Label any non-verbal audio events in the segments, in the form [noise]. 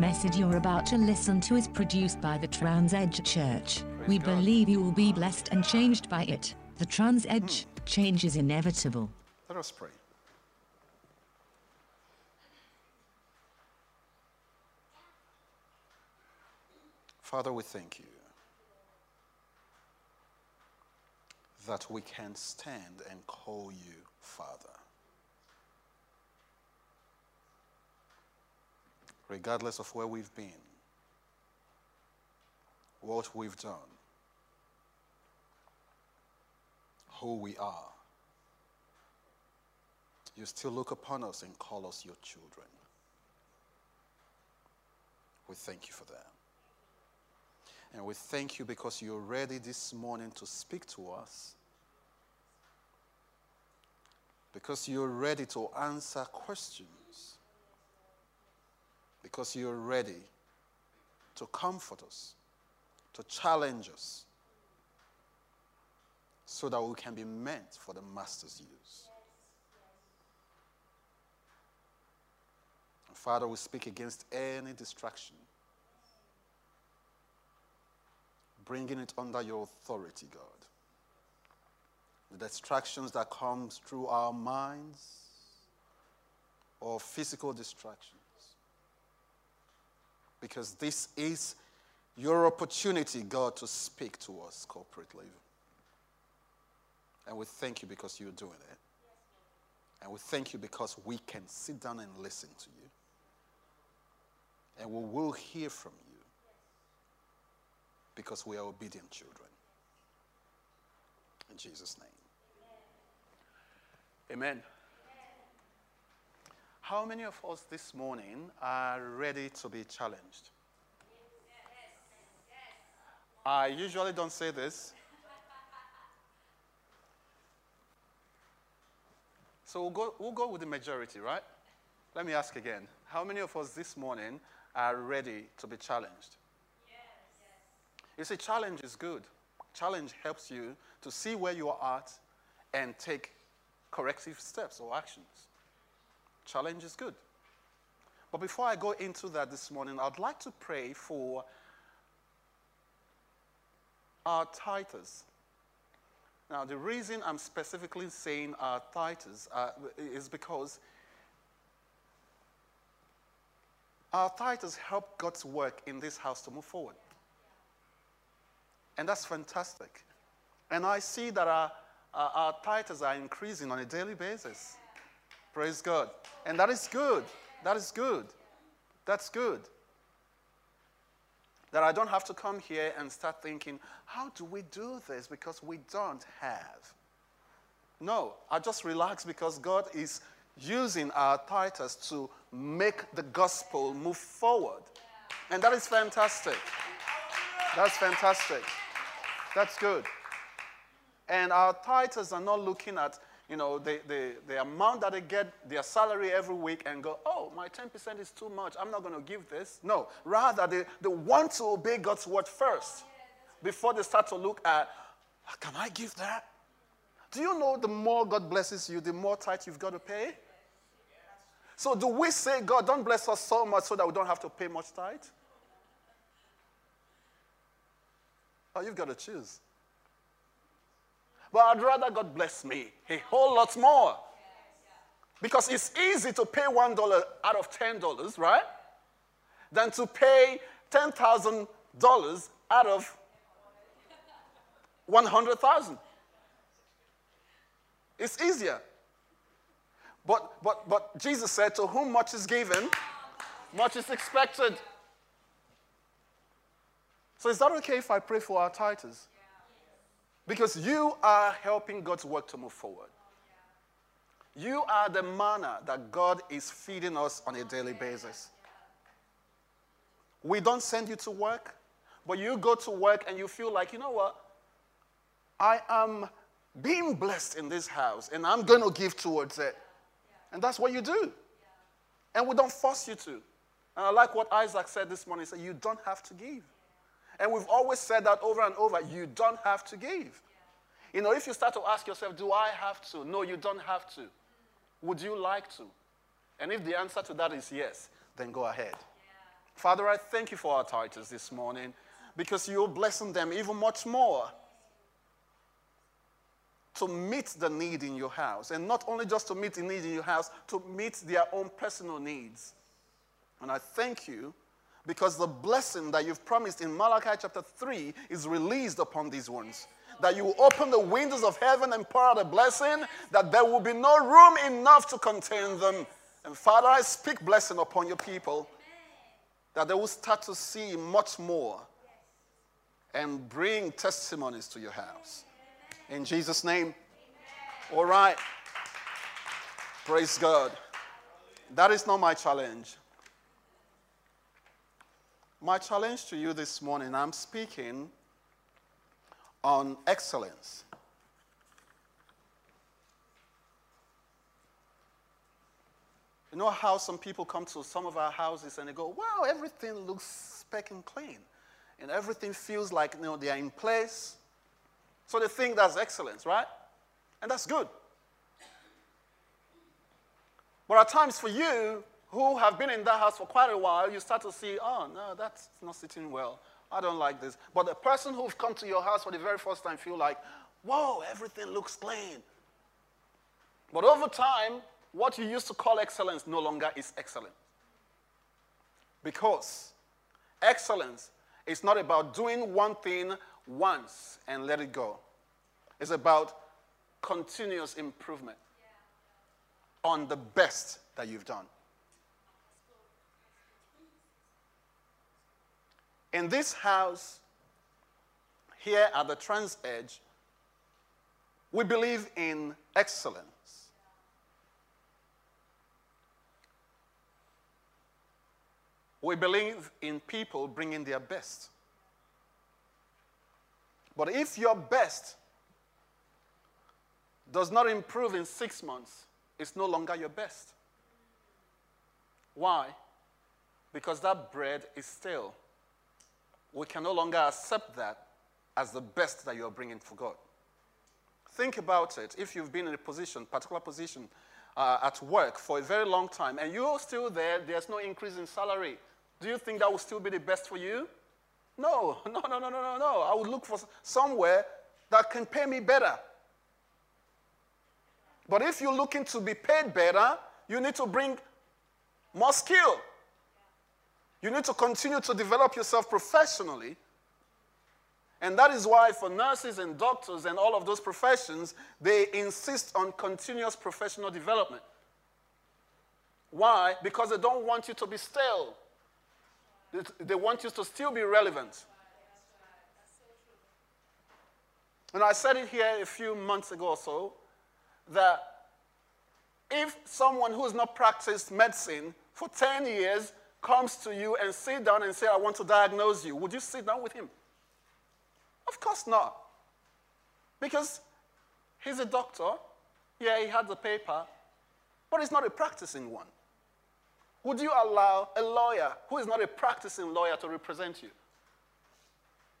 message you're about to listen to is produced by the Trans Edge Church. we believe you will be blessed and changed by it. The Trans Edge change is inevitable. Let us pray. Father, we thank you that we can stand and call you Father. Regardless of where we've been, what we've done, who we are, you still look upon us and call us your children. We thank you for that. And we thank you because you're ready this morning to speak to us. Because you're ready to answer questions. Because you're ready to comfort us, to challenge us, so that we can be meant for the Master's use. Father, we speak against any distraction, bringing it under your authority, God. The distractions that comes through our minds or physical distractions. Because this is your opportunity, God, to speak to us corporately. And we thank you because you're doing it. And we thank you because we can sit down and listen to you. And we will hear from you because we are obedient children. In Jesus' name. Amen. How many of us this morning are ready to be challenged? I usually don't say this. So we'll go, we'll go with the majority, right? Let me ask again. How many of us this morning are ready to be challenged? You see, challenge is good. Challenge helps you to see where you are at and take corrective steps or actions. Challenge is good. But before I go into that this morning, I'd like to pray for our titles. Now, the reason I'm specifically saying our titles uh, is because our titles help God's work in this house to move forward. And that's fantastic. And I see that our, our, our titles are increasing on a daily basis. Praise God. And that is good. That is good. That's good. That I don't have to come here and start thinking, how do we do this? Because we don't have. No, I just relax because God is using our titles to make the gospel move forward. And that is fantastic. That's fantastic. That's good. And our titles are not looking at, you know, the, the, the amount that they get, their salary every week, and go, oh, my 10% is too much. I'm not going to give this. No. Rather, they, they want to obey God's word first before they start to look at, "Ah, can I give that? Do you know the more God blesses you, the more tithe you've got to pay? So, do we say, God, don't bless us so much so that we don't have to pay much tithe? Oh, you've got to choose. But I'd rather God bless me a whole lot more. Because it's easy to pay $1 out of $10, right? Than to pay $10,000 out of 100,000. It's easier. But, but, but Jesus said, To whom much is given, much is expected. So is that okay if I pray for our titles? Because you are helping God's work to move forward. You are the manna that God is feeding us on a daily basis. We don't send you to work, but you go to work and you feel like, you know what? I am being blessed in this house and I'm going to give towards it. And that's what you do. And we don't force you to. And I like what Isaac said this morning. He said, You don't have to give. And we've always said that over and over. You don't have to give. You know, if you start to ask yourself, Do I have to? No, you don't have to. Would you like to? And if the answer to that is yes, then go ahead. Father, I thank you for our titles this morning because you're blessing them even much more to meet the need in your house. And not only just to meet the need in your house, to meet their own personal needs. And I thank you because the blessing that you've promised in Malachi chapter 3 is released upon these ones. That you will open the windows of heaven and pour out a blessing, that there will be no room enough to contain them. And Father, I speak blessing upon your people, that they will start to see much more and bring testimonies to your house. In Jesus' name. All right. Praise God. That is not my challenge. My challenge to you this morning, I'm speaking on excellence. You know how some people come to some of our houses and they go, wow, everything looks speck and clean. And everything feels like you know, they are in place. So they think that's excellence, right? And that's good. But at times for you, who have been in that house for quite a while, you start to see, oh, no, that's not sitting well. I don't like this. But the person who've come to your house for the very first time feel like, whoa, everything looks clean. But over time, what you used to call excellence no longer is excellent. Because excellence is not about doing one thing once and let it go. It's about continuous improvement on the best that you've done. In this house, here at the Trans Edge, we believe in excellence. We believe in people bringing their best. But if your best does not improve in six months, it's no longer your best. Why? Because that bread is stale we can no longer accept that as the best that you're bringing for God. Think about it. If you've been in a position, particular position uh, at work for a very long time, and you're still there, there's no increase in salary. Do you think that will still be the best for you? No, [laughs] no, no, no, no, no, no. I would look for somewhere that can pay me better. But if you're looking to be paid better, you need to bring more skill. You need to continue to develop yourself professionally. And that is why, for nurses and doctors and all of those professions, they insist on continuous professional development. Why? Because they don't want you to be stale, they want you to still be relevant. And I said it here a few months ago or so that if someone who has not practiced medicine for 10 years comes to you and sit down and say, I want to diagnose you, would you sit down with him? Of course not. Because he's a doctor. Yeah, he had the paper, but he's not a practicing one. Would you allow a lawyer who is not a practicing lawyer to represent you?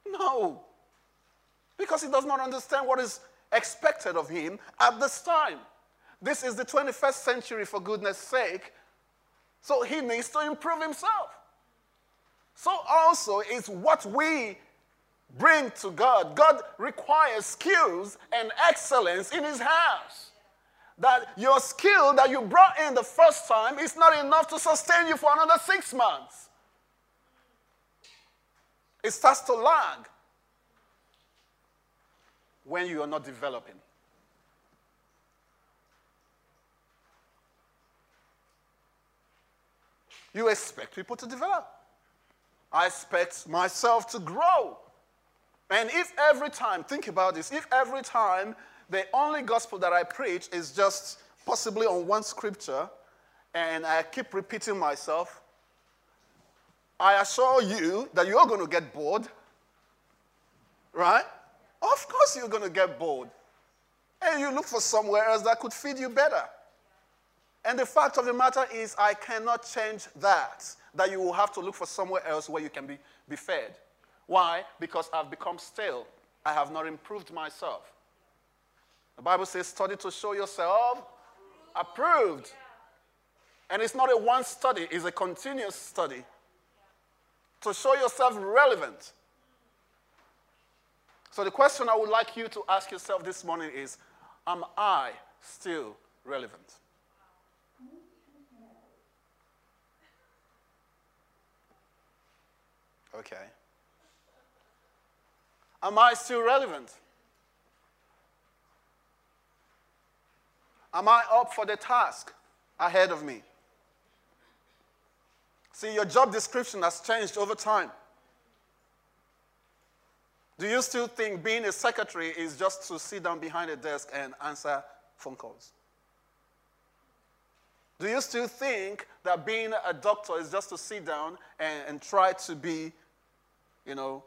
No. Because he does not understand what is expected of him at this time. This is the 21st century, for goodness sake, so he needs to improve himself. So also is what we bring to God. God requires skills and excellence in his house. That your skill that you brought in the first time is not enough to sustain you for another six months. It starts to lag when you are not developing. You expect people to develop. I expect myself to grow. And if every time, think about this, if every time the only gospel that I preach is just possibly on one scripture, and I keep repeating myself, I assure you that you're going to get bored. Right? Of course, you're going to get bored. And you look for somewhere else that could feed you better. And the fact of the matter is, I cannot change that. That you will have to look for somewhere else where you can be, be fed. Why? Because I've become stale. I have not improved myself. The Bible says, study to show yourself approved. And it's not a one study, it's a continuous study. to show yourself relevant. So, the question I would like you to ask yourself this morning is Am I still relevant? Okay. Am I still relevant? Am I up for the task ahead of me? See, your job description has changed over time. Do you still think being a secretary is just to sit down behind a desk and answer phone calls? Do you still think that being a doctor is just to sit down and, and try to be, you know,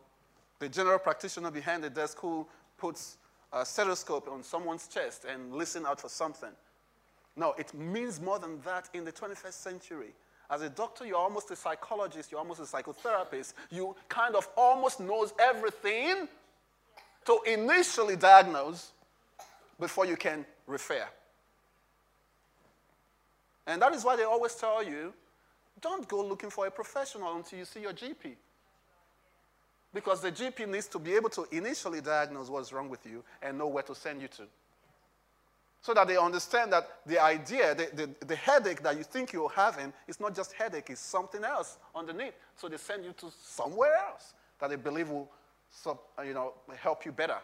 the general practitioner behind the desk who puts a stethoscope on someone's chest and listen out for something? No, it means more than that in the 21st century. As a doctor, you're almost a psychologist, you're almost a psychotherapist. You kind of almost knows everything to initially diagnose before you can refer. And that is why they always tell you don't go looking for a professional until you see your GP. Because the GP needs to be able to initially diagnose what's wrong with you and know where to send you to so that they understand that the idea, the, the, the, headache that you think you're having is not just headache, it's something else underneath. So they send you to somewhere else that they believe will you know, help you better.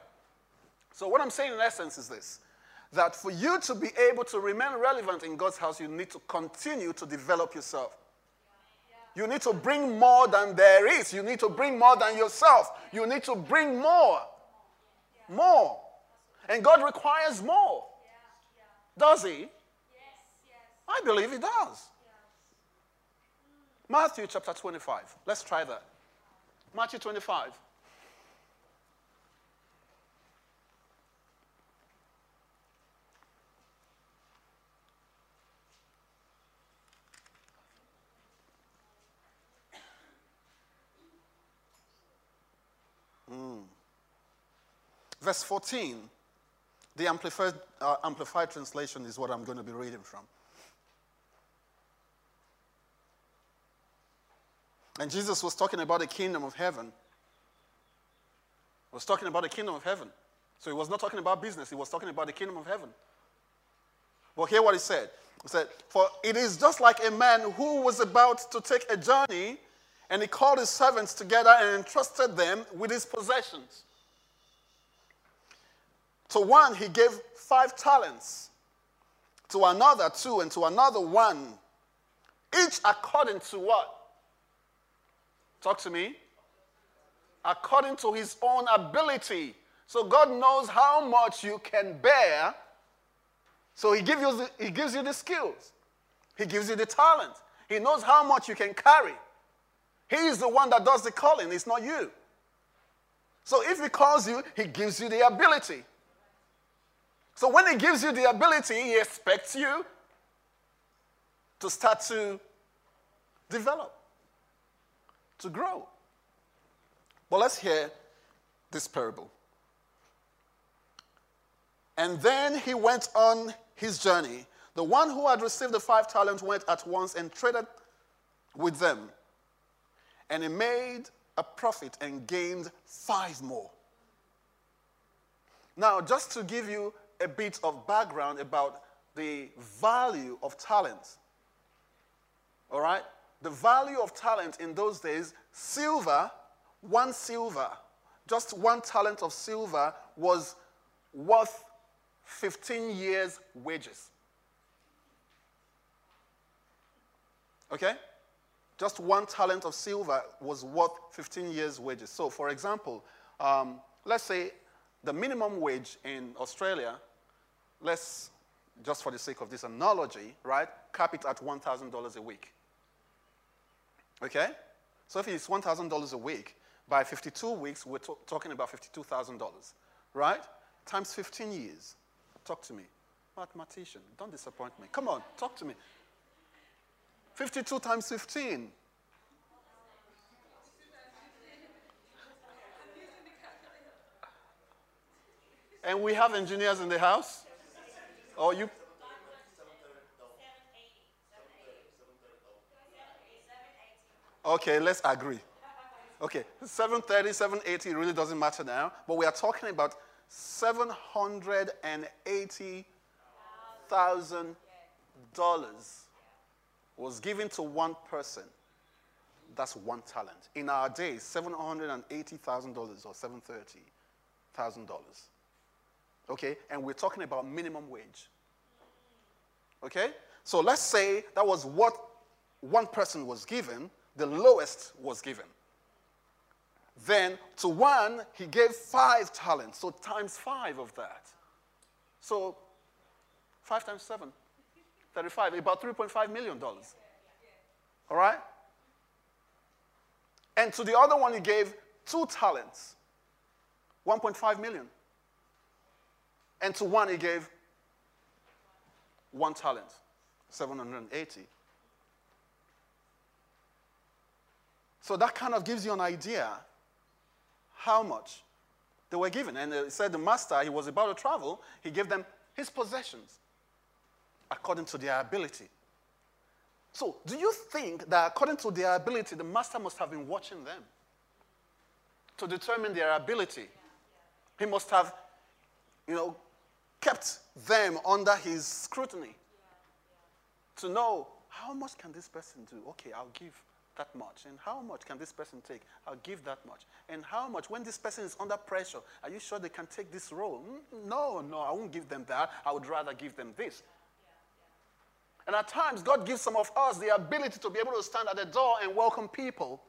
So what I'm saying in essence is this, that for you to be able to remain relevant in God's house, you need to continue to develop yourself. You need to bring more than there is. You need to bring more than yourself. You need to bring more. More. And God requires more. Does he? Yes, yes. I believe he does. Matthew chapter 25. Let's try that. Matthew 25. Mm. Verse 14. The Amplified, uh, Amplified translation is what I'm going to be reading from. And Jesus was talking about the kingdom of heaven. He was talking about the kingdom of heaven. So he was not talking about business, he was talking about the kingdom of heaven. But hear what he said. He said, For it is just like a man who was about to take a journey, and he called his servants together and entrusted them with his possessions. To one, he gave five talents, to another, two, and to another, one. Each according to what? Talk to me. According to his own ability. So God knows how much you can bear. So he, give you the, he gives you the skills, He gives you the talent. He knows how much you can carry. He is the one that does the calling, it's not you. So if He calls you, He gives you the ability. So when He gives you the ability, He expects you to start to develop, to grow. But let's hear this parable. And then he went on his journey. The one who had received the five talents went at once and traded with them. And he made a profit and gained five more. Now, just to give you a bit of background about the value of talent. All right? The value of talent in those days, silver, one silver, just one talent of silver was worth 15 years' wages. Okay? Just one talent of silver was worth 15 years' wages. So, for example, um, let's say the minimum wage in Australia let's, just for the sake of this analogy, right, cap it at $1,000 a week. Okay? So if it's $1,000 a week, by 52 weeks, we're talking about $52,000, right? Times 15 years. Talk to me. Mathematician, don't disappoint me. Come on, talk to me. 52 times 15. And we have engineers in the house. Oh, you. Okay, let's agree. Okay, 730, 780 really doesn't matter now, but we are talking about $780,000 was given to one person. That's one talent. In our days, $780,000 or $730,000. Okay? And we're talking about minimum wage. Okay? So let's say that was what one person was given, the lowest was given. Then to one, he gave five talents. So times five of that. So five times seven, 35, about $3.5 million. All right? And to the other one, he gave two talents, 1.5 million. And to one, he gave one talent, 780. So that kind of gives you an idea how much they were given. And uh, it said the master, he was about to travel, he gave them his possessions according to their ability. So, do you think that according to their ability, the master must have been watching them to determine their ability? He must have, you know, kept them under his scrutiny to know how much can this person do? Okay, I'll give that much. And how much can this person take? I'll give that much. And how much? When this person is under pressure, are you sure they can take this role? Mm, no, no, I won't give them that. I would rather give them this. And at times, God gives some of us the ability to be able to stand at the door and welcome people.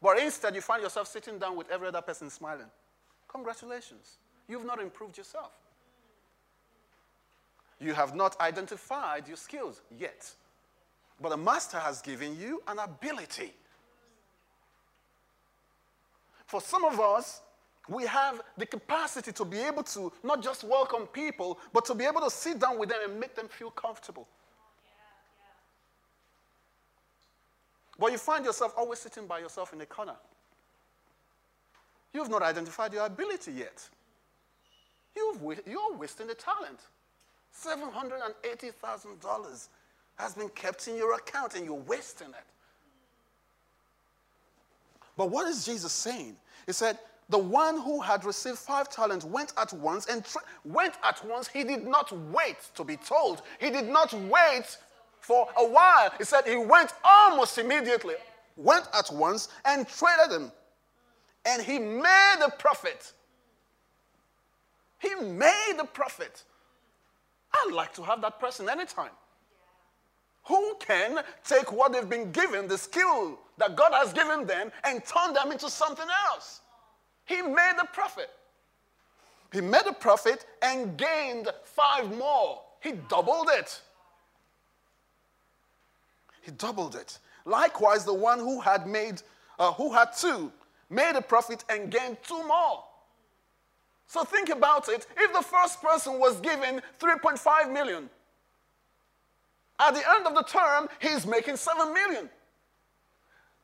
But instead, you find yourself sitting down with every other person smiling. Congratulations. You've not improved yourself. You have not identified your skills yet. But the master has given you an ability. For some of us, we have the capacity to be able to not just welcome people, but to be able to sit down with them and make them feel comfortable. But you find yourself always sitting by yourself in a corner. You've not identified your ability yet. You've, you're wasting the talent. $780,000 has been kept in your account and you're wasting it. But what is Jesus saying? He said, the one who had received five talents went at once and tra- went at once. He did not wait to be told. He did not wait for a while. He said he went almost immediately, went at once and traded them. And he made a profit. He made a profit. I'd like to have that person anytime who can take what they've been given, the skill that God has given them, and turn them into something else. He made a profit. He made a profit and gained five more. He doubled it. He doubled it. Likewise, the one who had made, uh, who had two, made a profit and gained two more. So think about it. If the first person was given 3.5 million, at the end of the term, he's making 7 million.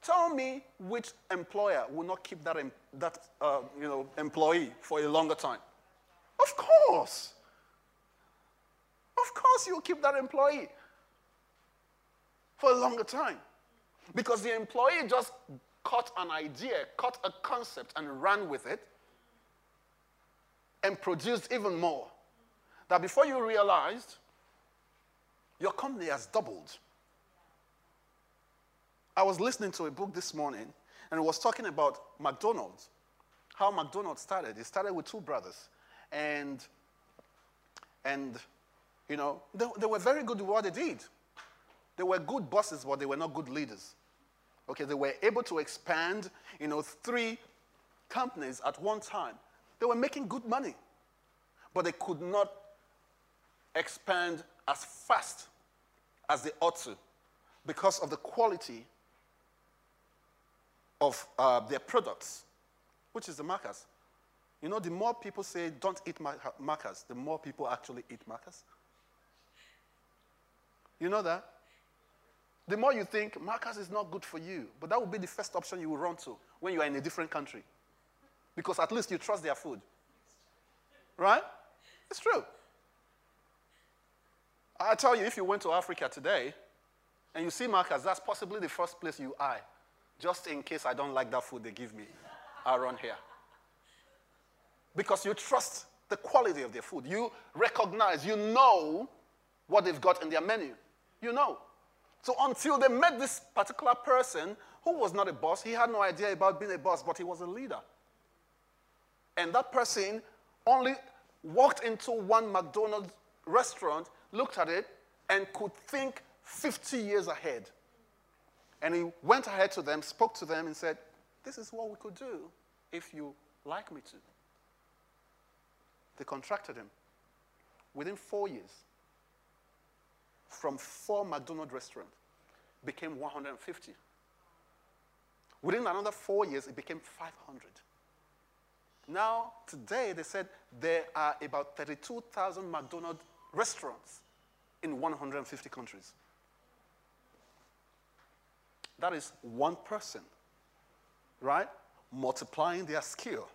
Tell me which employer will not keep that, that uh, you know, employee for a longer time? Of course. Of course, you'll keep that employee for a longer time. Because the employee just caught an idea, caught a concept, and ran with it and produced even more. That before you realized, your company has doubled. I was listening to a book this morning, and it was talking about McDonald's, how McDonald's started. It started with two brothers, and, and you know, they, they were very good at what they did. They were good bosses, but they were not good leaders. Okay, they were able to expand, you know, three companies at one time. They were making good money, but they could not expand as fast as they ought to because of the quality of uh, their products, which is the Macca's. You know, the more people say don't eat Macca's, the more people actually eat Macca's. You know that? The more you think Macca's is not good for you, but that would be the first option you will run to when you are in a different country. Because at least you trust their food. Right? It's true. I tell you, if you went to Africa today and you see Macca's, that's possibly the first place you eye. just in case I don't like that food they give me around here. Because you trust the quality of their food. You recognize, you know what they've got in their menu. You know. So until they met this particular person who was not a boss, he had no idea about being a boss, but he was a leader. And that person only walked into one McDonald's restaurant, looked at it, and could think 50 years ahead. And he went ahead to them, spoke to them, and said, This is what we could do if you like me to. They contracted him. Within four years, from four McDonald's restaurants, became 150. Within another four years, it became 500. Now, today, they said there are about 32,000 McDonald's restaurants in 150 countries. That is one person, right? Multiplying their skill,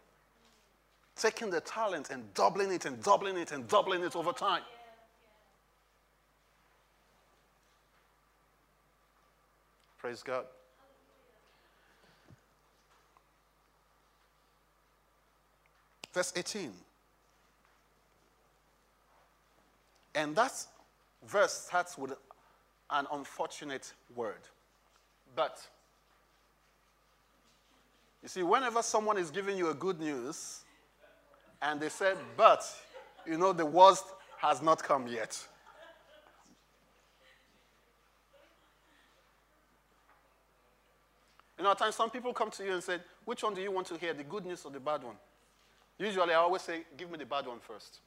taking their talent and doubling it and doubling it and doubling it over time. Praise God. Verse 18. And that verse starts with an unfortunate word. But. You see, whenever someone is giving you a good news and they say, but, you know, the worst has not come yet. You know, at times some people come to you and say, which one do you want to hear, the good news or the bad one? Usually I always say, give me the bad one first.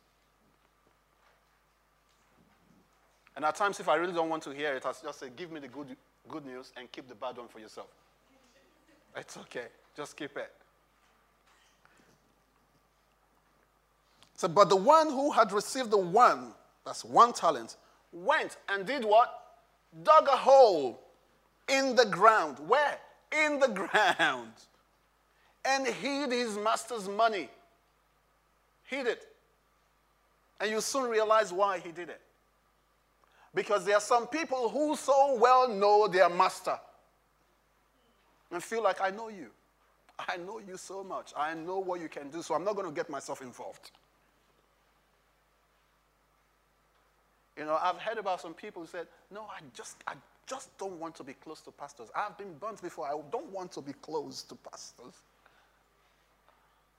And at times, if I really don't want to hear it, I just say, give me the good, good news and keep the bad one for yourself. It's okay. Just keep it. So, but the one who had received the one, that's one talent, went and did what? Dug a hole in the ground. Where? In the ground. And hid his master's money. Hid it. And you soon realize why he did it. Because there are some people who so well know their master and feel like, I know you. I know you so much. I know what you can do, so I'm not going to get myself involved. You know, I've heard about some people who said, No, I just, I just don't want to be close to pastors. I've been burnt before. I don't want to be close to pastors.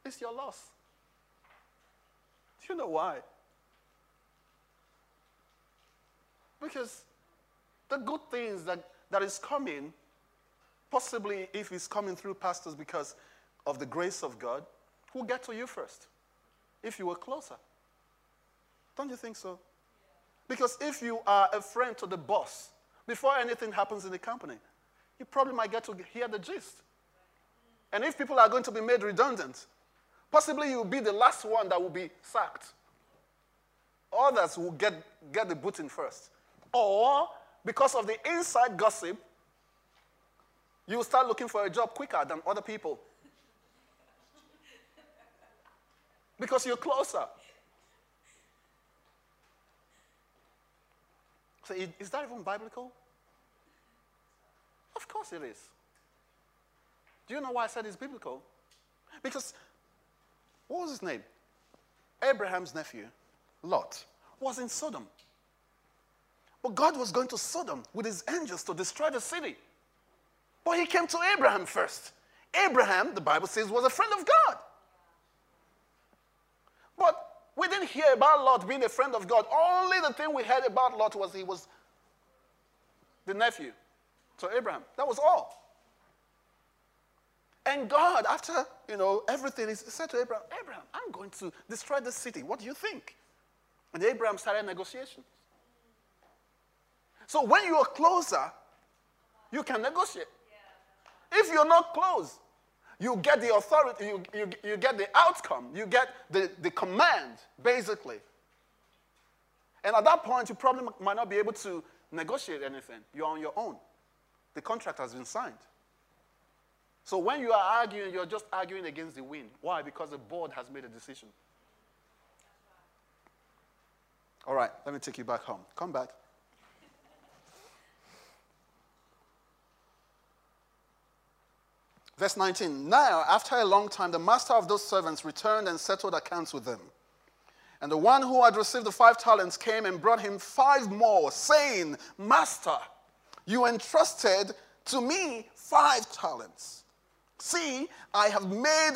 It's your loss. Do you know why? Because the good things that, that is coming, possibly if it's coming through pastors because of the grace of God, will get to you first if you were closer. Don't you think so? Because if you are a friend to the boss, before anything happens in the company, you probably might get to hear the gist. And if people are going to be made redundant, possibly you'll be the last one that will be sacked. Others will get, get the boot in first. Or because of the inside gossip, you'll start looking for a job quicker than other people. because you're closer. So, is that even biblical? Of course it is. Do you know why I said it's biblical? Because, what was his name? Abraham's nephew, Lot, was in Sodom. But God was going to Sodom with his angels to destroy the city. But he came to Abraham first. Abraham, the Bible says, was a friend of God. But we didn't hear about Lot being a friend of God. Only the thing we heard about Lot was he was the nephew to Abraham. That was all. And God, after you know everything, he said to Abraham, Abraham, I'm going to destroy the city. What do you think? And Abraham started negotiations. So when you are closer, you can negotiate. If you're not close, you get the authority, you, you, you get the outcome, you get the, the command, basically. And at that point, you probably might not be able to negotiate anything. You're on your own. The contract has been signed. So when you are arguing, you're just arguing against the wind. Why? Because the board has made a decision. All right, let me take you back home. Come back. Verse 19 Now, after a long time, the master of those servants returned and settled accounts with them. And the one who had received the five talents came and brought him five more, saying, Master, you entrusted to me five talents. See, I have made,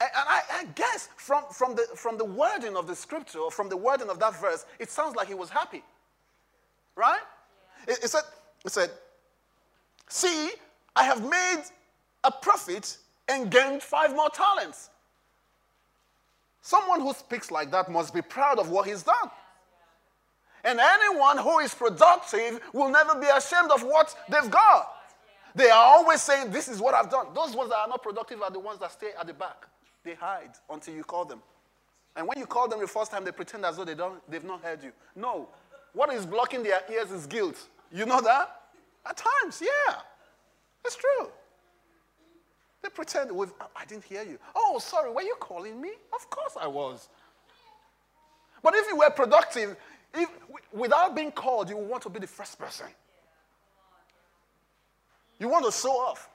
and I, I, guess from, from, the, from the wording of the scripture, or from the wording of that verse, it sounds like he was happy. Right? Yeah. It, it, said, it said, See, I have made a profit and gained five more talents. Someone who speaks like that must be proud of what he's done. And anyone who is productive will never be ashamed of what they've got. They are always saying, This is what I've done. Those ones that are not productive are the ones that stay at the back. They hide until you call them. And when you call them the first time, they pretend as though they don't, they've not heard you. No. What is blocking their ears is guilt. You know that? At times, yeah. It's true. They pretend, oh, I didn't hear you. Oh, sorry, were you calling me? Of course I was. But if you were productive, if, without being called, you want to be the first person. You want to show off.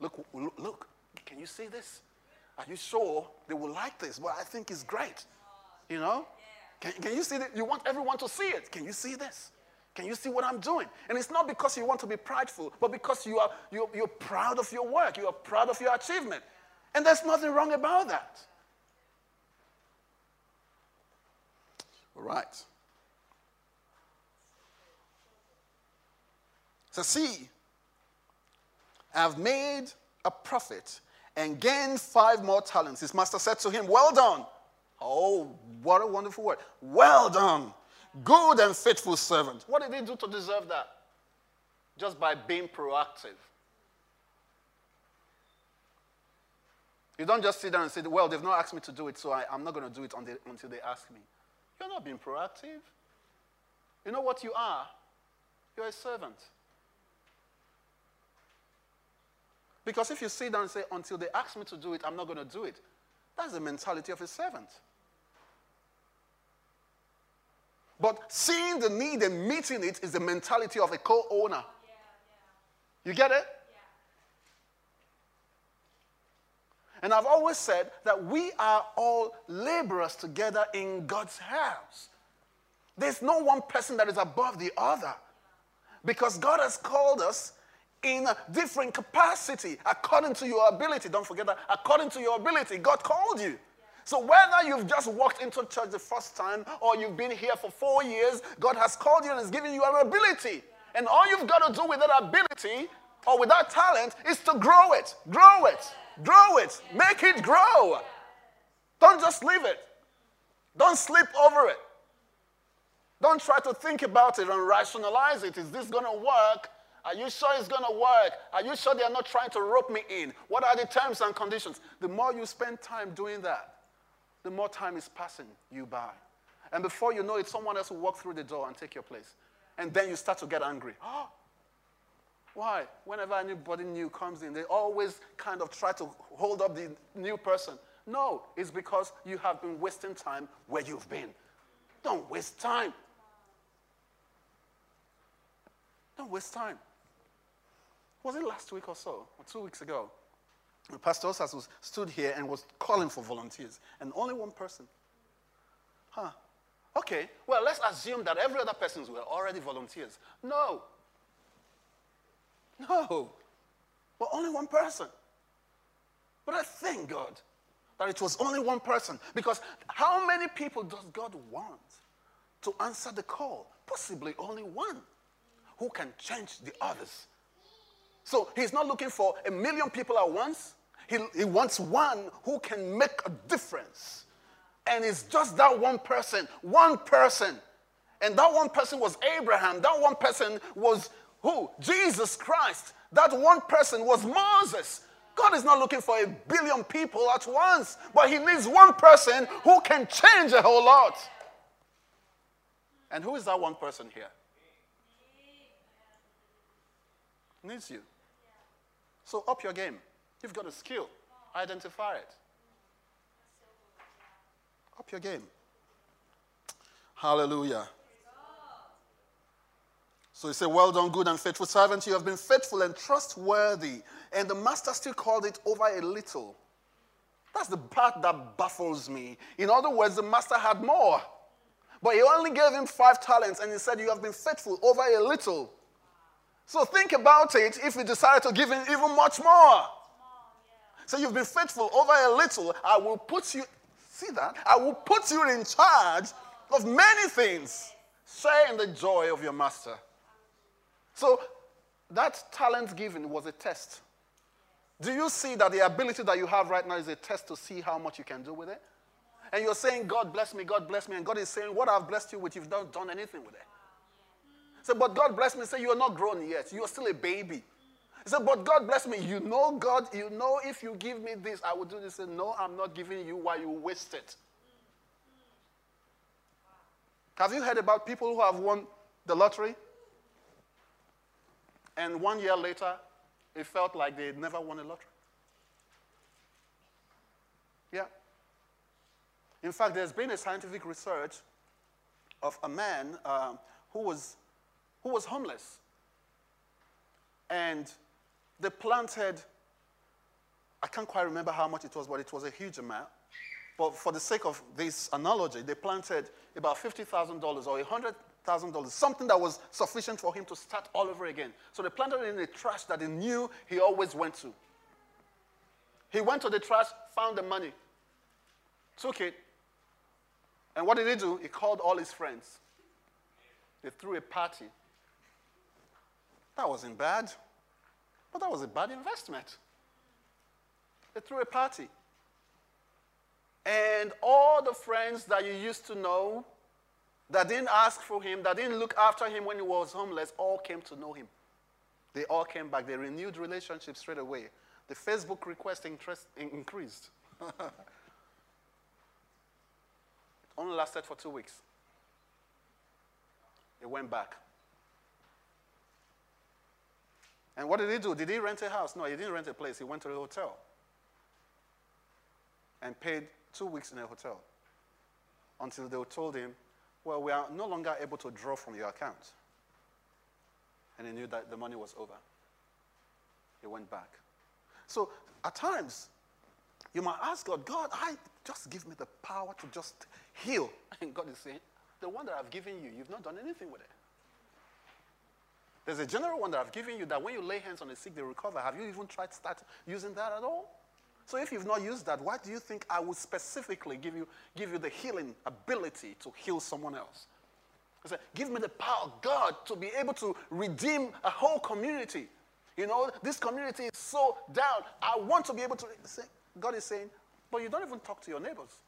Look, look, can you see this? Are you sure they will like this? Well, I think it's great. You know? Can, can you see it? You want everyone to see it. Can you see this? Can you see what I'm doing? And it's not because you want to be prideful, but because you are, you're, you're proud of your work, you are proud of your achievement. And there's nothing wrong about that. All right. So, see, I've made a profit and gained five more talents. His master said to him, Well done. Oh, what a wonderful word. Well done, Good and faithful servant. What did he do to deserve that? Just by being proactive. You don't just sit there and say, Well, they've not asked me to do it, so I, am not going to do it until they ask me. You're not being proactive. You know what you are? You're a servant. Because if you sit down and say, Until they ask me to do it, I'm not going to do it, that's the mentality of a servant. But seeing the need and meeting it is the mentality of a co owner. You get it? And I've always said that we are all laborers together in God's house. There's no one person that is above the other because God has called us in a different capacity according to your ability. Don't forget that. According to your ability, God called you. So whether you've just walked into church the first time or you've been here for four years, God has called you and has given you an ability. And all you've got to do with that ability or with that talent is to grow it, grow it, grow it, make it grow. Don't just leave it. Don't sleep over it. Don't try to think about it and rationalize it. Is this going to work? Are you sure it's going to work? Are you sure they're not trying to rope me in? What are the terms and conditions? The more you spend time doing that, the more time is passing you by. And before you know it, someone else will walk through the door and take your place. And then you start to get angry. [gasps] Oh, why? Whenever anybody new comes in, they always kind of try to hold up the new person. No, it's because you have been wasting time where you've been. Don't waste time. Don't waste time. Was it last week or so, or two weeks ago? The pastor Osas was, stood here and was calling for volunteers, and only one person. Huh. Okay, well, let's assume that every other persons were already volunteers. No. No. but only one person. But I thank God that it was only one person. Because how many people does God want to answer the call? Possibly only one who can change the others. So he's not looking for a million people at once. He, he wants one who can make a difference. And it's just that one person, one person. And that one person was Abraham. That one person was who? Jesus Christ. That one person was Moses. God is not looking for a billion people at once, but He needs one person who can change a whole lot. And who is that one person here? Needs you. So up your game. You've got a skill. Identify it. Up your game. Hallelujah. So he said, Well done, good and faithful servant. You have been faithful and trustworthy. And the master still called it over a little. That's the part that baffles me. In other words, the master had more. But he only gave him five talents and he said, You have been faithful over a little. So think about it if he decided to give him even much more. So you've been faithful over a little. I will put you, see that? I will put you in charge of many things. Share in the joy of your master. So that talent given was a test. Do you see that the ability that you have right now is a test to see how much you can do with it? And you're saying, God bless me, God bless me. And God is saying, What I've blessed you with, you've not done anything with it. Say, but God bless me. Say, you are not grown yet. You are still a baby. He said, but God bless me. You know God, you know if you give me this, I will do this. Say, no, I'm not giving you while you waste it. Have you heard about people who have won the lottery? And one year later, it felt like they had never won a lottery. Yeah. In fact, there's been a scientific research of a man um, who, was, who was homeless. And they planted, I can't quite remember how much it was, but it was a huge amount. But for the sake of this analogy, they planted about $50,000 or $100,000, something that was sufficient for him to start all over again. So they planted it in a trash that he knew he always went to. He went to the trash, found the money, took it, and what did he do? He called all his friends. They threw a party. That wasn't bad, but that was a bad investment. They threw a party. And all the friends that you used to know that didn't ask for him, that didn't look after him when he was homeless, all came to know him. They all came back. They renewed relationships straight away. The Facebook request interest increased. [laughs] only lasted for two weeks. He went back. And what did he do? Did he rent a house? No, he didn't rent a place. He went to a hotel and paid two weeks in a hotel until they told him, Well, we are no longer able to draw from your account. And he knew that the money was over. He went back. So at times, you might ask God, God, I just give me the power to just heal. And God is saying, The one that I've given you, you've not done anything with it. There's a general one that I've given you that when you lay hands on the sick, they recover. Have you even tried to start using that at all? So if you've not used that, why do you think I would specifically give you, give you the healing ability to heal someone else? I said, give me the power of God to be able to redeem a whole community. You know, this community is so down. I want to be able to God is saying, but you don't even talk to your neighbors.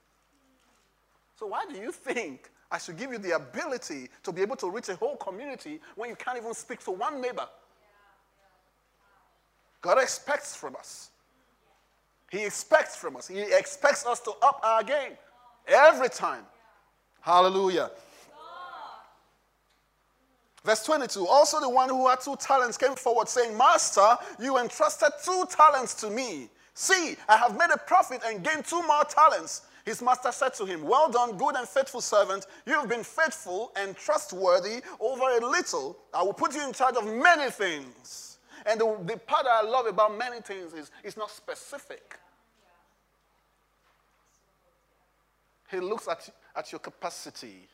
So why do you think I should give you the ability to be able to reach a whole community when you can't even speak to one neighbor? God expects from us he expects from us. He expects us to up our game every time. Hallelujah. Verse 22 Also, the one who had two talents came forward, saying, Master, you entrusted two talents to me. See, I have made a profit and gained two more talents. His master said to him, Well done, good and faithful servant. You have been faithful and trustworthy over a little. I will put you in charge of many things. And the, the part I love about many things is it's not specific. He looks at, at your capacity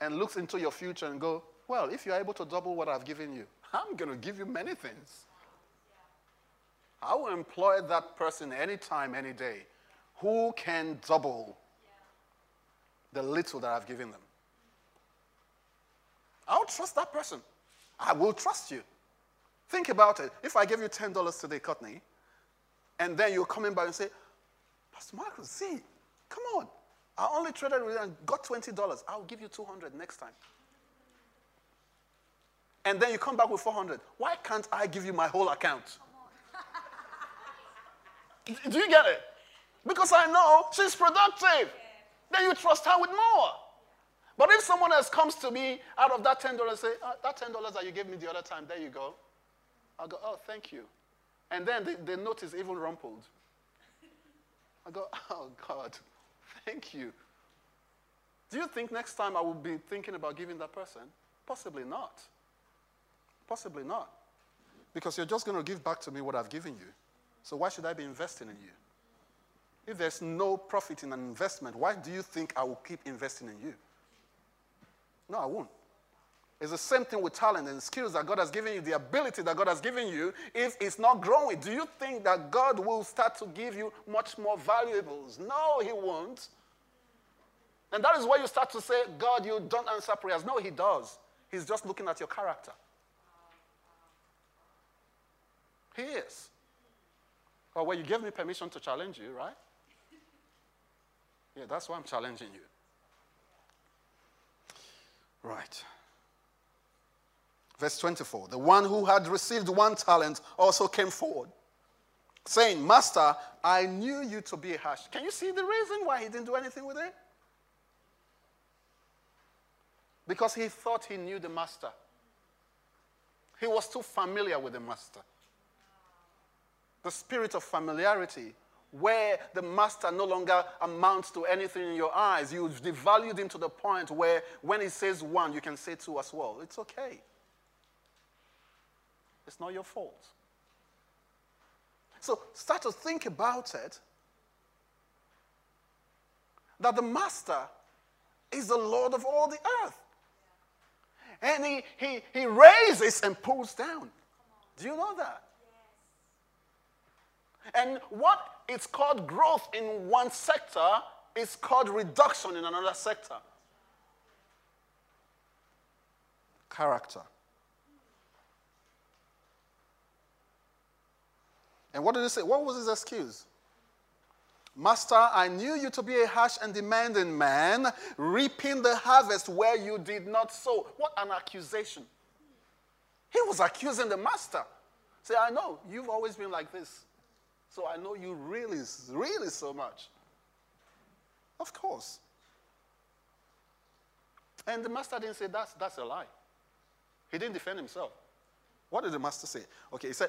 and looks into your future and go, well, if you're able to double what I've given you, I'm going to give you many things. I will employ that person anytime, any day who can double the little that I've given them. I'll trust that person. I will trust you. Think about it. If I give you $10 today, Courtney, and then you're coming back and say, Pastor Marcus, see, come on. I only traded with you and got $20. I'll give you 200 next time. And then you come back with 400. Why can't I give you my whole account? [laughs] Do you get it? Because I know she's productive. Then you trust her with more. But if someone else comes to me out of that $10 and say, oh, that $10 that you gave me the other time, there you go. I'll go, oh, thank you. And then the, the note is even rumpled. I go, [laughs] oh, God, thank you. Do you think next time I will be thinking about giving that person? Possibly not. Possibly not. Because you're just going to give back to me what I've given you. So why should I be investing in you? If there's no profit in an investment, why do you think I will keep investing in you? No, I won't. It's the same thing with talent and skills that God has given you, the ability that God has given you. If it's not growing, do you think that God will start to give you much more valuables? No, He won't. And that is why you start to say, God, you don't answer prayers. No, He does. He's just looking at your character. He is. Oh, well, you gave me permission to challenge you, right? Yeah, that's why I'm challenging you. Right. Verse 24 The one who had received one talent also came forward, saying, Master, I knew you to be harsh. Can you see the reason why he didn't do anything with it? Because he thought he knew the master. He was too familiar with the master. The spirit of familiarity where the master no longer amounts to anything in your eyes. You've devalued him to the point where when he says one, you can say two as well. It's okay. It's not your fault. So start to think about it that the master is the Lord of all the earth. And he, he, he raises and pulls down. Do you know that? And what is called growth in one sector is called reduction in another sector. Character. And what did he say? What was his excuse? Master, I knew you to be a harsh and demanding man, reaping the harvest where you did not sow. What an accusation. He was accusing the master. Say, I know, you've always been like this. So I know you really, really so much. Of course. And the master didn't say that's, that's a lie. He didn't defend himself. What did the master say? Okay, he said,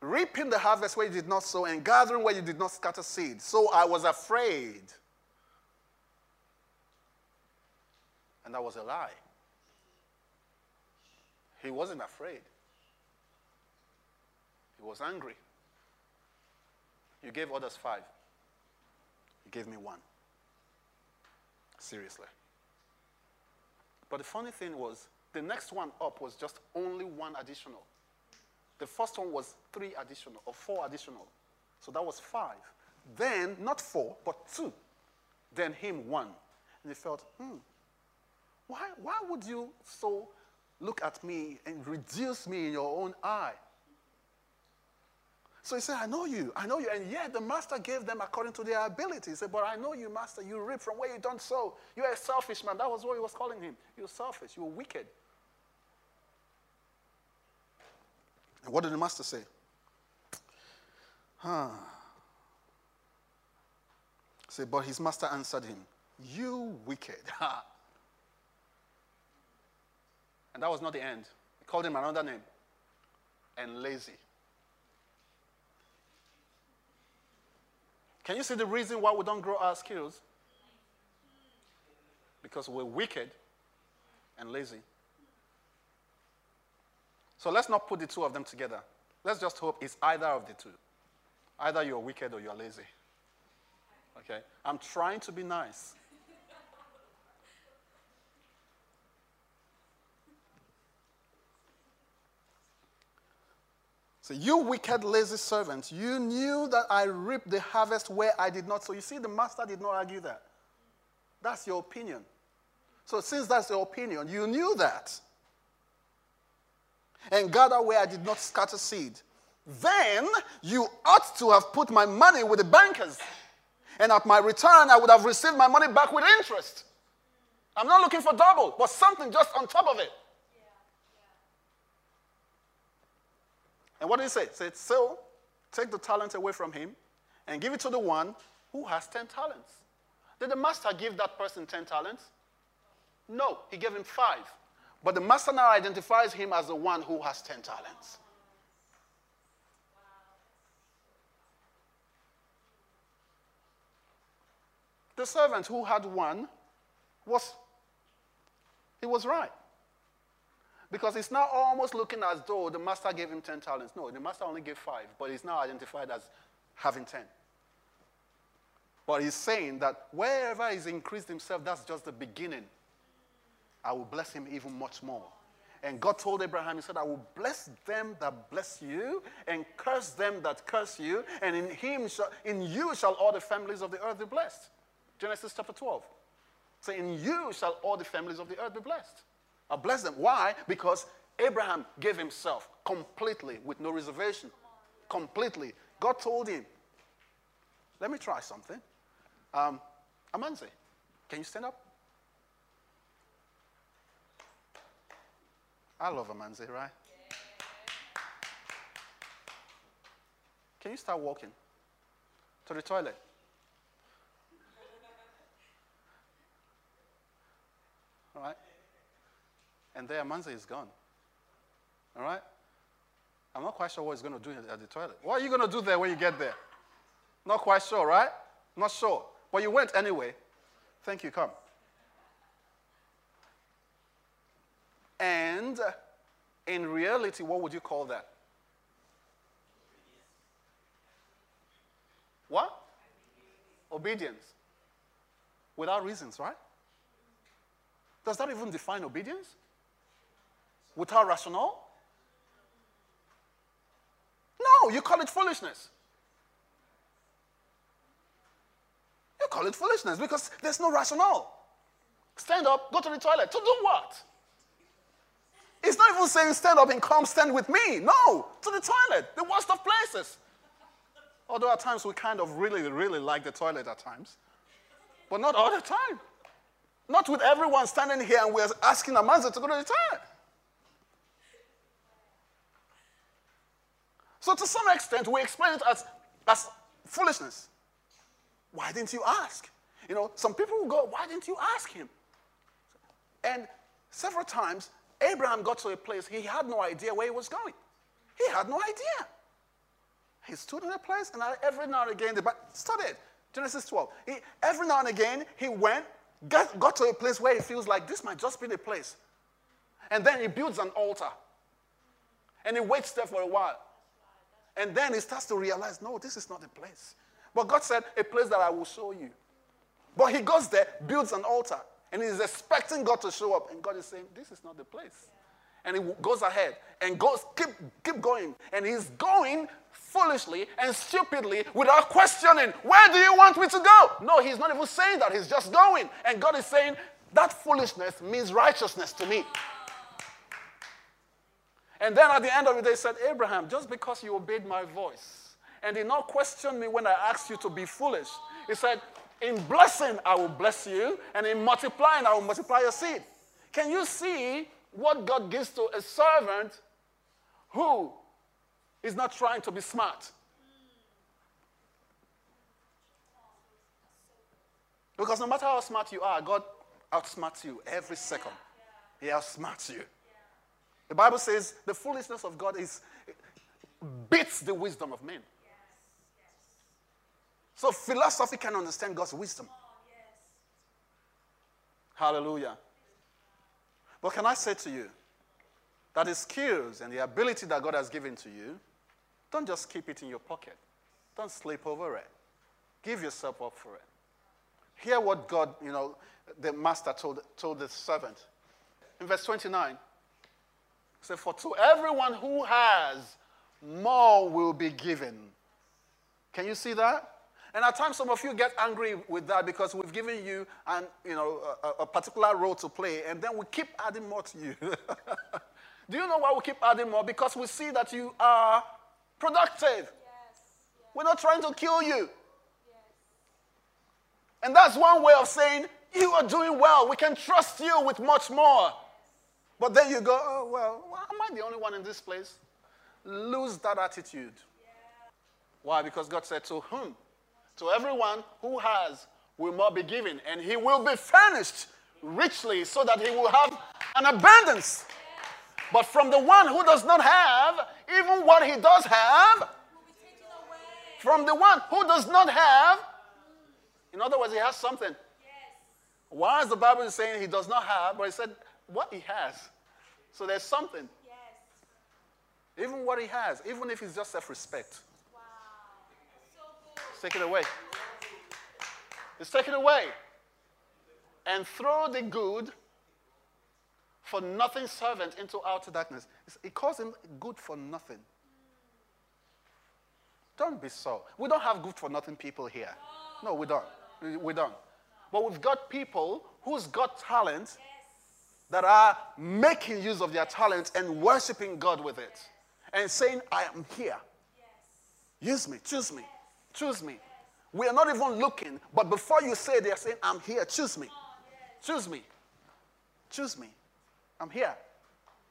reaping the harvest where you did not sow and gathering where you did not scatter seed. So I was afraid. And that was a lie. He wasn't afraid. He was angry. You gave others five. You gave me one. Seriously. But the funny thing was, the next one up was just only one additional. The first one was three additional or four additional. So that was five. Then, not four, but two. Then him one. And he felt, hmm, why, why would you so look at me and reduce me in your own eye? So he said, I know you, I know you. And yet the master gave them according to their ability. He said, But I know you, master. You reap from where you don't sow. You're a selfish man. That was what he was calling him. You're selfish. You're wicked. And what did the master say? Huh. Say, but his master answered him, You wicked. [laughs] and that was not the end. He called him another name. And lazy. Can you see the reason why we don't grow our skills? Because we're wicked and lazy. So let's not put the two of them together. Let's just hope it's either of the two. Either you're wicked or you're lazy. Okay? I'm trying to be nice. So, you wicked, lazy servant, you knew that I reaped the harvest where I did not. So, you see, the master did not argue that. That's your opinion. So, since that's your opinion, you knew that. And gather where I did not scatter seed. Then you ought to have put my money with the bankers. And at my return, I would have received my money back with interest. I'm not looking for double, but something just on top of it. And what did he say? He said, So take the talent away from him and give it to the one who has 10 talents. Did the master give that person 10 talents? No, he gave him five. But the master now identifies him as the one who has 10 talents. The servant who had one was he was right. Because it's now almost looking as though the master gave him 10 talents. No, the master only gave five, but he's now identified as having 10. But he's saying that wherever he's increased himself, that's just the beginning. I will bless him even much more. And God told Abraham, He said, I will bless them that bless you and curse them that curse you, and in him shall, in you shall all the families of the earth be blessed. Genesis chapter 12. So in you shall all the families of the earth be blessed. I bless them. Why? Because Abraham gave himself completely with no reservation. Completely. God told him, let me try something. Um, Amanze, can you stand up? I love Amanze, right? Can you start walking to the toilet? All right? And there, Amanze is gone. All right? I'm not quite sure what he's going to do at the toilet. What are you going to do there when you get there? Not quite sure, right? Not sure. But you went anyway. Thank you, come. And in reality, what would you call that? What? Obedience. Without reasons, right? Does that even define obedience? Without rationale? No, you call it foolishness. You call it foolishness because there's no rationale. Stand up, go to the toilet. To do what? It's not even saying stand up and come stand with me. No, to the toilet, the worst of places. Although at times we kind of really, really like the toilet at times, but not all the time. Not with everyone standing here and we're asking Amanze to go to the toilet. So, to some extent, we explain it as, as foolishness. Why didn't you ask? You know, some people will go, Why didn't you ask him? And several times, Abraham got to a place he had no idea where he was going. He had no idea. He stood in a place, and every now and again, the studied Genesis 12. He, every now and again, he went, got, got to a place where he feels like this might just be the place. And then he builds an altar. And he waits there for a while. And then he starts to realize, no, this is not the place. But God said, a place that I will show you. But he goes there, builds an altar, and he's expecting God to show up. And God is saying, this is not the place. And he goes ahead and goes, keep, keep going. And he's going foolishly and stupidly without questioning, where do you want me to go? No, he's not even saying that. He's just going. And God is saying, that foolishness means righteousness to me. And then at the end of it, they said, Abraham, just because you obeyed my voice and did not question me when I asked you to be foolish, he said, In blessing, I will bless you, and in multiplying, I will multiply your seed. Can you see what God gives to a servant who is not trying to be smart? Because no matter how smart you are, God outsmarts you every second. He outsmarts you. The Bible says the foolishness of God is beats the wisdom of men. So philosophy can understand God's wisdom. Hallelujah. But can I say to you that the skills and the ability that God has given to you, don't just keep it in your pocket. Don't sleep over it. Give yourself up for it. Hear what God, you know, the master told, told the servant. In verse 29, Say, for to everyone who has, more will be given. Can you see that? And at times, some of you get angry with that because we've given you an, you know, a, a particular role to play, and then we keep adding more to you. [laughs] Do you know why we keep adding more? Because we see that you are productive. Yes, yes. We're not trying to kill you. Yes. And that's one way of saying, You are doing well. We can trust you with much more. But then you go, oh, well, am I the only one in this place? Lose that attitude. Yeah. Why? Because God said, to whom? To everyone who has will more be given, and he will be furnished richly so that he will have an abundance. But from the one who does not have, even what he does have, from the one who does not have, in other words, he has something. Why is the Bible saying he does not have, but he said what he has. So there's something. Yes. Even what he has, even if it's just self respect. Wow. So good. It's taken away. It's taken away. And throw the good for nothing servant into outer darkness. It calls him good for nothing. Don't be so. We don't have good for nothing people here. No, we don't. We don't. But we've got people who's got talent that are making use of their talent and worshiping God with it and saying, I am here. Use me, choose me, choose me. We are not even looking, but before you say, they're saying, I'm here, choose me, choose me, choose me. I'm here.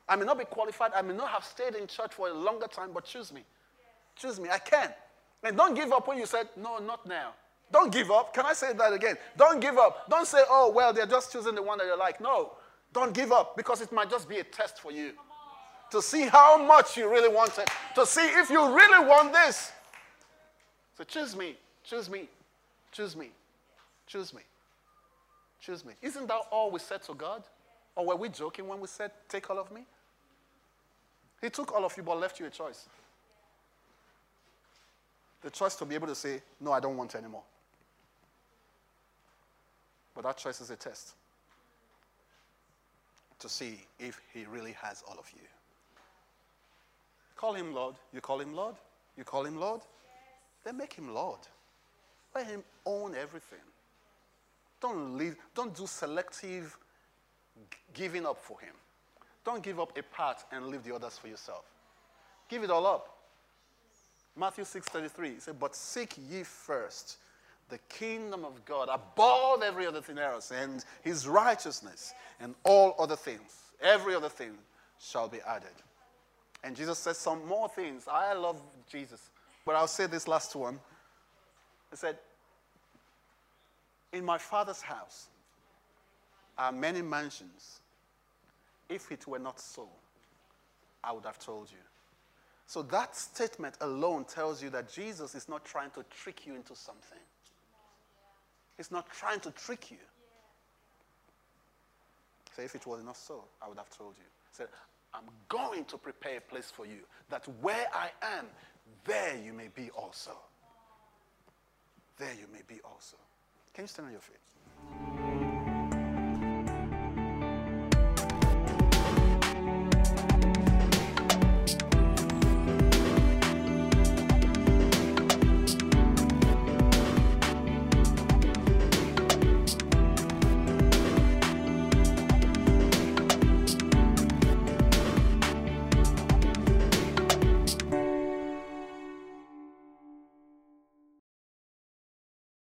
I may not be qualified, I may not have stayed in church for a longer time, but choose me. Choose me, I can. And don't give up when you said, No, not now. Don't give up. Can I say that again? Don't give up. Don't say, Oh, well, they're just choosing the one that you like. No, don't give up because it might just be a test for you to see how much you really want it, to see if you really want this. So choose me, choose me, choose me, choose me, choose me. Isn't that all we said to God? Or were we joking when we said, Take all of me? He took all of you but left you a choice. The choice to be able to say, No, I don't want anymore. But that choice is a test to see if He really has all of you. Call Him Lord. You call Him Lord? You call Him Lord? Then make Him Lord. Let Him own everything. Don't, leave, don't do selective giving up for Him. Don't give up a part and leave the others for yourself. Give it all up. Matthew 6:33 he said, "But seek ye first the kingdom of God above every other thing else, and his righteousness, and all other things, every other thing shall be added." And Jesus says some more things. I love Jesus, but I'll say this last one. He said, "In my Father's house are many mansions. If it were not so, I would have told you." So that statement alone tells you that Jesus is not trying to trick you into something. He's not trying to trick you. So if it was not so, I would have told you. He said, I'm going to prepare a place for you, that where I am, there you may be also. There you may be also. Can you stand on your feet?